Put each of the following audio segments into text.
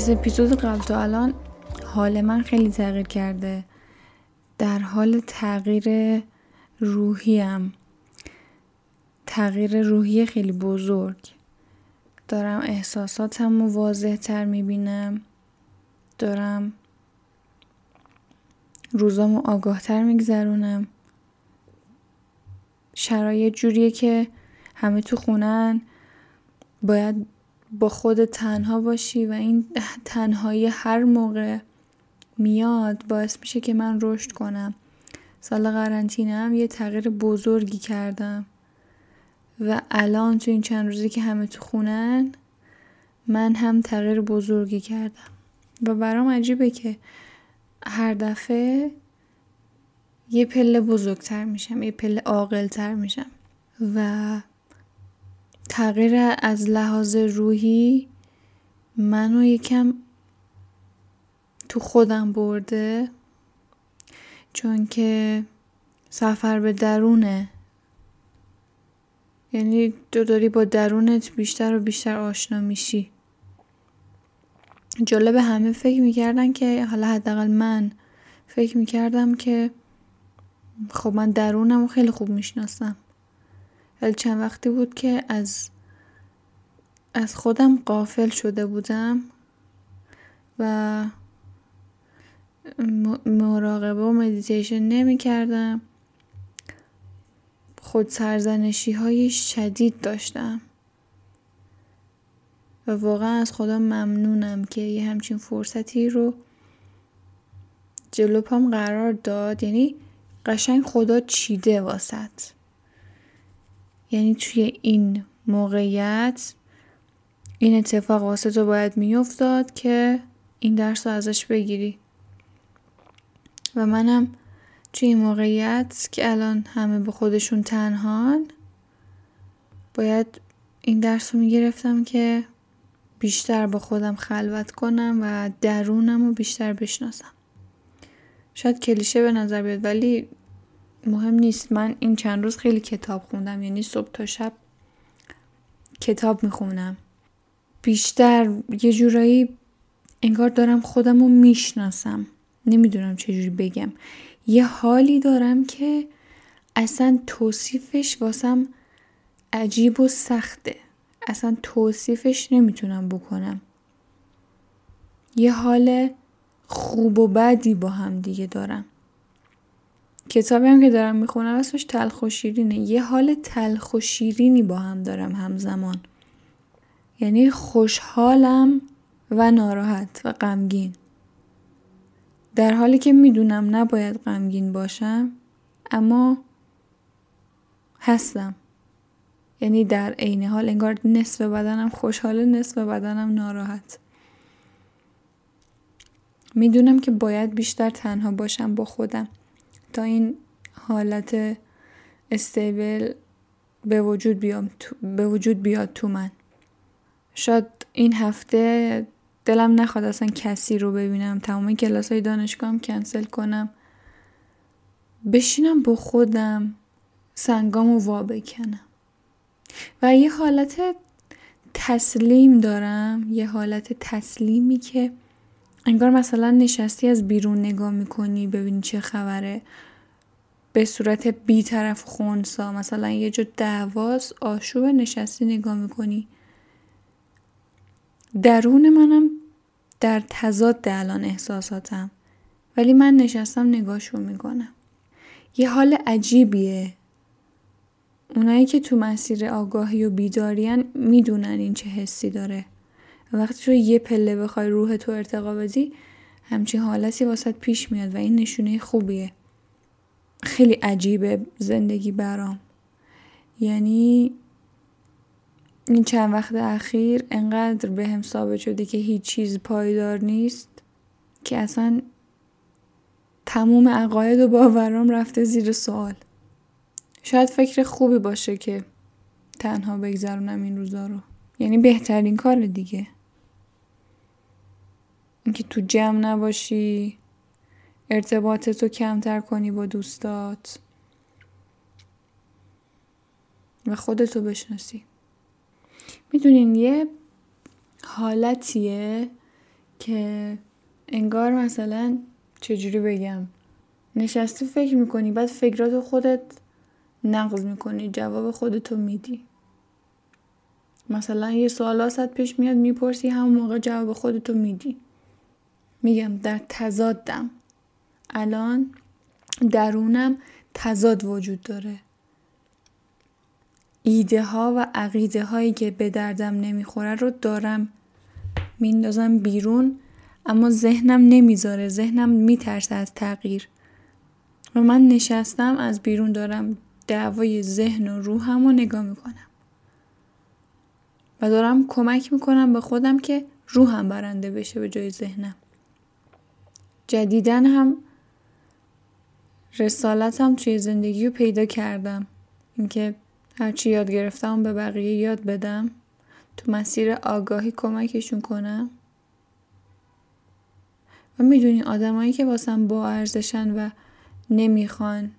از اپیزود قبل تا الان حال من خیلی تغییر کرده. در حال تغییر روحیم. تغییر روحی خیلی بزرگ. دارم احساساتم رو واضح تر می‌بینم. دارم روزامو آگاه تر میگذرونم. شرایط جوریه که همه تو خونن. باید با خود تنها باشی و این تنهایی هر موقع میاد باعث میشه که من رشد کنم. سال قرنطینه هم یه تغییر بزرگی کردم. و الان تو این چند روزی که همه تو خونن من هم تغییر بزرگی کردم. و برام عجیبه که هر دفعه یه پله بزرگتر میشم یه پله عاقلتر میشم. و تغییر از لحاظ روحی منو یکم تو خودم برده چون که سفر به درونه. یعنی تو داری با درونت بیشتر و بیشتر آشنا میشی. جالب همه فکر می‌کردن که حالا حداقل من فکر می‌کردم که خب من درونم خیلی خوب می‌شناسم. ولی چند وقتی بود که از از خودم قافل شده بودم و مراقبه و مدیتیشن نمی کردم. خود سرزنشی های شدید داشتم. و واقعا از خدا ممنونم که یه همچین فرصتی رو جلو پام قرار داد. یعنی قشنگ خدا چیده واسط. یعنی توی این موقعیت این اتفاق واسه تو باید میافتاد که این درس رو ازش بگیری. و منم توی این موقعیت که الان همه به خودشون تنهان باید این درس رو می‌گرفتم که بیشتر با خودم خلوت کنم و درونم رو بیشتر بشناسم. شاید کلیشه به نظر بیاد ولی مهم نیست. من این چند روز خیلی کتاب خوندم یعنی صبح تا شب کتاب می‌خونم. بیشتر یه جورایی انگار دارم خودم رو می‌شناسم. نمی‌دونم چجوری بگم. یه حالی دارم که اصلا توصیفش واسم عجیب و سخته. اصلا توصیفش نمی‌تونم بکنم. یه حال خوب و بدی با هم دیگه دارم. کتابی هم که دارم می‌خونم اسمش تلخ و شیرینه یه حال تلخ و شیرینی با هم دارم همزمان. یعنی خوشحالم و ناراحت و غمگین. در حالی که می‌دونم نباید غمگین باشم اما هستم. یعنی در عین حال انگار نصف بدنم خوشحال نصف بدنم ناراحت. می‌دونم که باید بیشتر تنها باشم با خودم. تا این حالت استیبل به وجود, بیام به وجود بیاد تو من. شاید این هفته دلم نخواد اصلا کسی رو ببینم. تمام کلاس های دانشگاهم کنسل کنم. بشینم با خودم سنگامو وا بکنم. و یه حالت تسلیم دارم یه حالت تسلیمی که انگار مثلا نشستی از بیرون نگاه می‌کنی ببینی چه خبره. به صورت بیطرف خونسا مثلا یه جا دعواز آشوب نشستی نگاه می‌کنی. درون منم در تضاد الان احساساتم ولی من نشستم نگاهشون می‌کنم. یه حال عجیبیه. اونایی که تو مسیر آگاهی و بیدارین می‌دونن این چه حسی داره. وقتی تو یه پله بخوای روح تو ارتقا بدی همچین حالتی واسط پیش میاد و این نشونه خوبیه. خیلی عجیبه زندگی برام. یعنی این چند وقت اخیر انقدر به هم ثابت شده که هیچ چیز پایدار نیست که اصلا تموم عقاید و باورام رفته زیر سوال. شاید فکر خوبی باشه که تنها بگذرونم این روزا رو. یعنی بهترین کار دیگه. اینکه تو جمع نباشی ارتباطتو کمتر کنی با دوستات. و خودتو بشناسی. می‌دونین یه حالتیه که انگار مثلا چجوری بگم نشستی فکر می‌کنی بعد فکرات خودت نقض می‌کنی جواب خودتو میدی. مثلا یه سوال ازت پیش میاد می‌پرسی همون موقع جواب خودتو میدی. میگم در تضادم. الان درونم تضاد وجود داره. ایده ها و عقیده هایی که به دردم نمی‌خوره رو دارم میندازم بیرون اما ذهنم نمی‌ذاره. ذهنم میترسه از تغییر. و من نشستم از بیرون دارم دعوای ذهن و روحم رو نگاه می‌کنم. و دارم کمک می‌کنم به خودم که روحم برنده بشه به جای ذهنم. جدیدن هم رسالتم توی زندگی رو پیدا کردم. اینکه هرچی یاد گرفتم به بقیه یاد بدم. تو مسیر آگاهی کمکشون کنم. و می‌دونی آدمایی که واسم با ارزشن و نمی‌خوان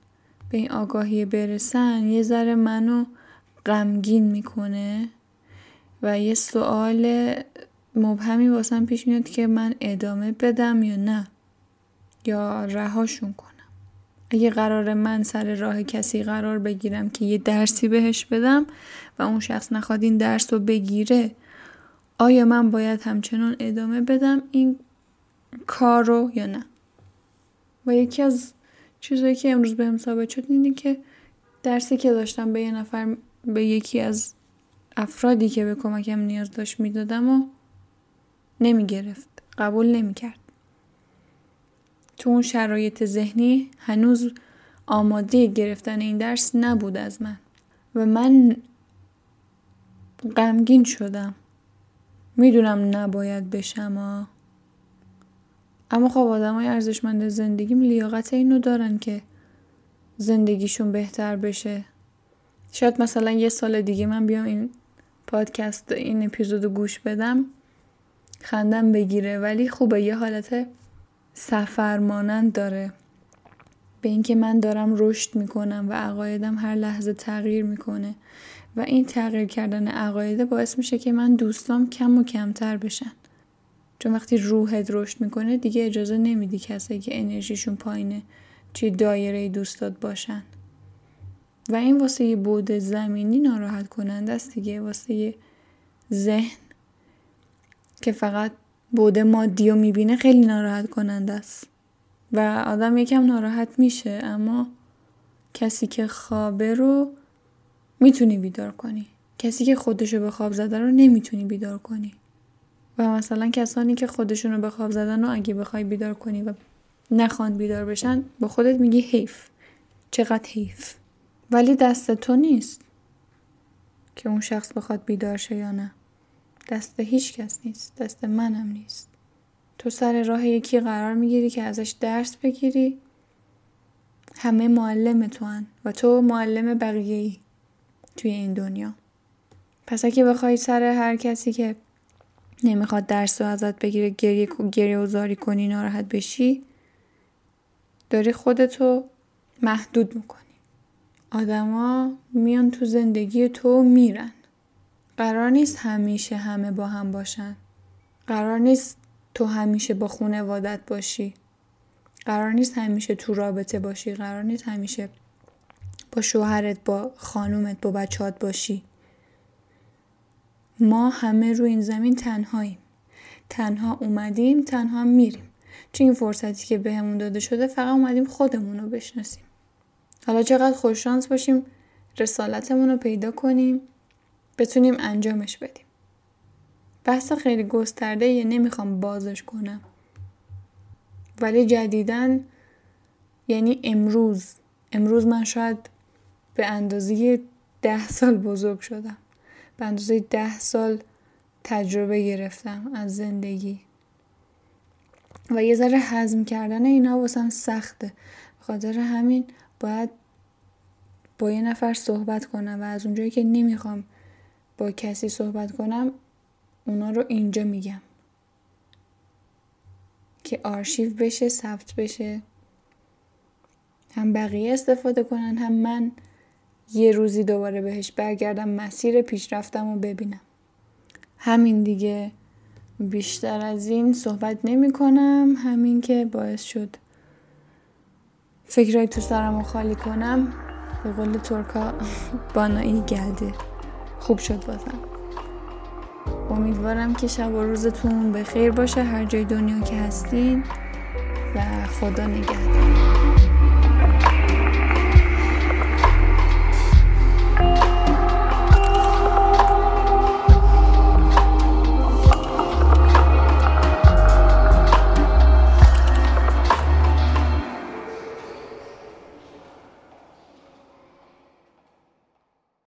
به این آگاهی برسن یه ذره منو غمگین می‌کنه و یه سوال مبهمی واسم پیش میاد که من ادامه بدم یا نه. یا رهاشون کنم. اگه قرار من سر راه کسی قرار بگیرم که یه درسی بهش بدم و اون شخص نخواد این درس رو بگیره آیا من باید همچنان ادامه بدم این کار رو یا نه؟ و یکی از چیزایی که امروز بهم ثابت شد اینه که درسی که داشتم به یه نفر به یکی از افرادی که به کمکم نیاز داشت می‌دادم و نمی‌گرفت قبول نمی‌کرد. تو اون شرایط ذهنی هنوز آماده گرفتن این درس نبود از من. و من غمگین شدم. می‌دونم نباید بشم اما خب آدم های ارزشمند زندگیم لیاقت اینو دارن که زندگیشون بهتر بشه. شاید مثلا یه سال دیگه من بیام این پادکست این اپیزودو گوش بدم خندم بگیره ولی خوبه یه حالت سفر مانند داره. به اینکه من دارم رشد می‌کنم و عقایدم هر لحظه تغییر می‌کنه و این تغییر کردن عقایده باعث میشه که من دوستام کم و کمتر بشن. چون وقتی روحت رشد می‌کنه دیگه اجازه نمیدی کسایی که انرژیشون پایینه توی دایره دوستات باشن. و این واسه یه بود زمینی ناراحت کننده است دیگه واسه یه ذهن که فقط بود مادی رو می‌بینه خیلی ناراحت کننده است. و آدم یکم ناراحت میشه اما کسی که خوابه رو می‌تونی بیدار کنی. کسی که خودشو به خواب زده رو نمی‌تونی بیدار کنی. و مثلا کسانی که خودشون رو به خواب زدن رو اگه بخوای بیدار کنی و نخوان بیدار بشن با خودت میگی حیف. چقدر حیف. ولی دست تو نیست که اون شخص بخواد بیدار شه یا نه. دست هیچ کس نیست دست منم نیست. تو سر راه یکی قرار می‌گیری که ازش درس بگیری. همه معلم تو هن و تو معلم بقیه ای توی این دنیا. پس اگه بخوای سر هر کسی که نمی‌خواد درس رو ازت بگیره گریه, گریه و زاری کنی ناراحت بشی داری خودتو محدود می‌کنی. آدما میان تو زندگی تو میرن. قرار نیست همیشه همه با هم باشن. قرار نیست تو همیشه با خونوادت باشی. قرار نیست همیشه تو رابطه باشی. قرار نیست همیشه با شوهرت با خانومت با بچهات باشی. ما همه رو این زمین تنهاییم. تنها اومدیم تنها میریم. چون این فرصتی که بهمون داده شده فقط اومدیم خودمون رو بشناسیم. حالا چقدر خوششانس باشیم رسالتمون رو پیدا کنیم. بتونیم انجامش بدیم. بحث خیلی گسترده یه نمی‌خوام بازش کنم. ولی جدیدن یعنی امروز امروز من شاید به اندازه ده سال بزرگ شدم. به اندازه ده سال تجربه گرفتم از زندگی. و یه ذره حزم کردن اینا واسم سخته. خاطر همین باید با یه نفر صحبت کنم و از اونجایی که نمی‌خوام با کسی صحبت کنم اونا رو اینجا میگم. که آرشیو بشه ثبت بشه. هم بقیه استفاده کنن هم من یه روزی دوباره بهش برگردم مسیر پیشرفتم رو ببینم. همین دیگه بیشتر از این صحبت نمی کنم. همین که باعث شد فکرهای تو سرم رو خالی کنم. به قول ترکا بانایی گلده. خوب شد بازم. امیدوارم که شب و روزتون به خیر باشه هر جای دنیا که هستین. و خدا نگهدار.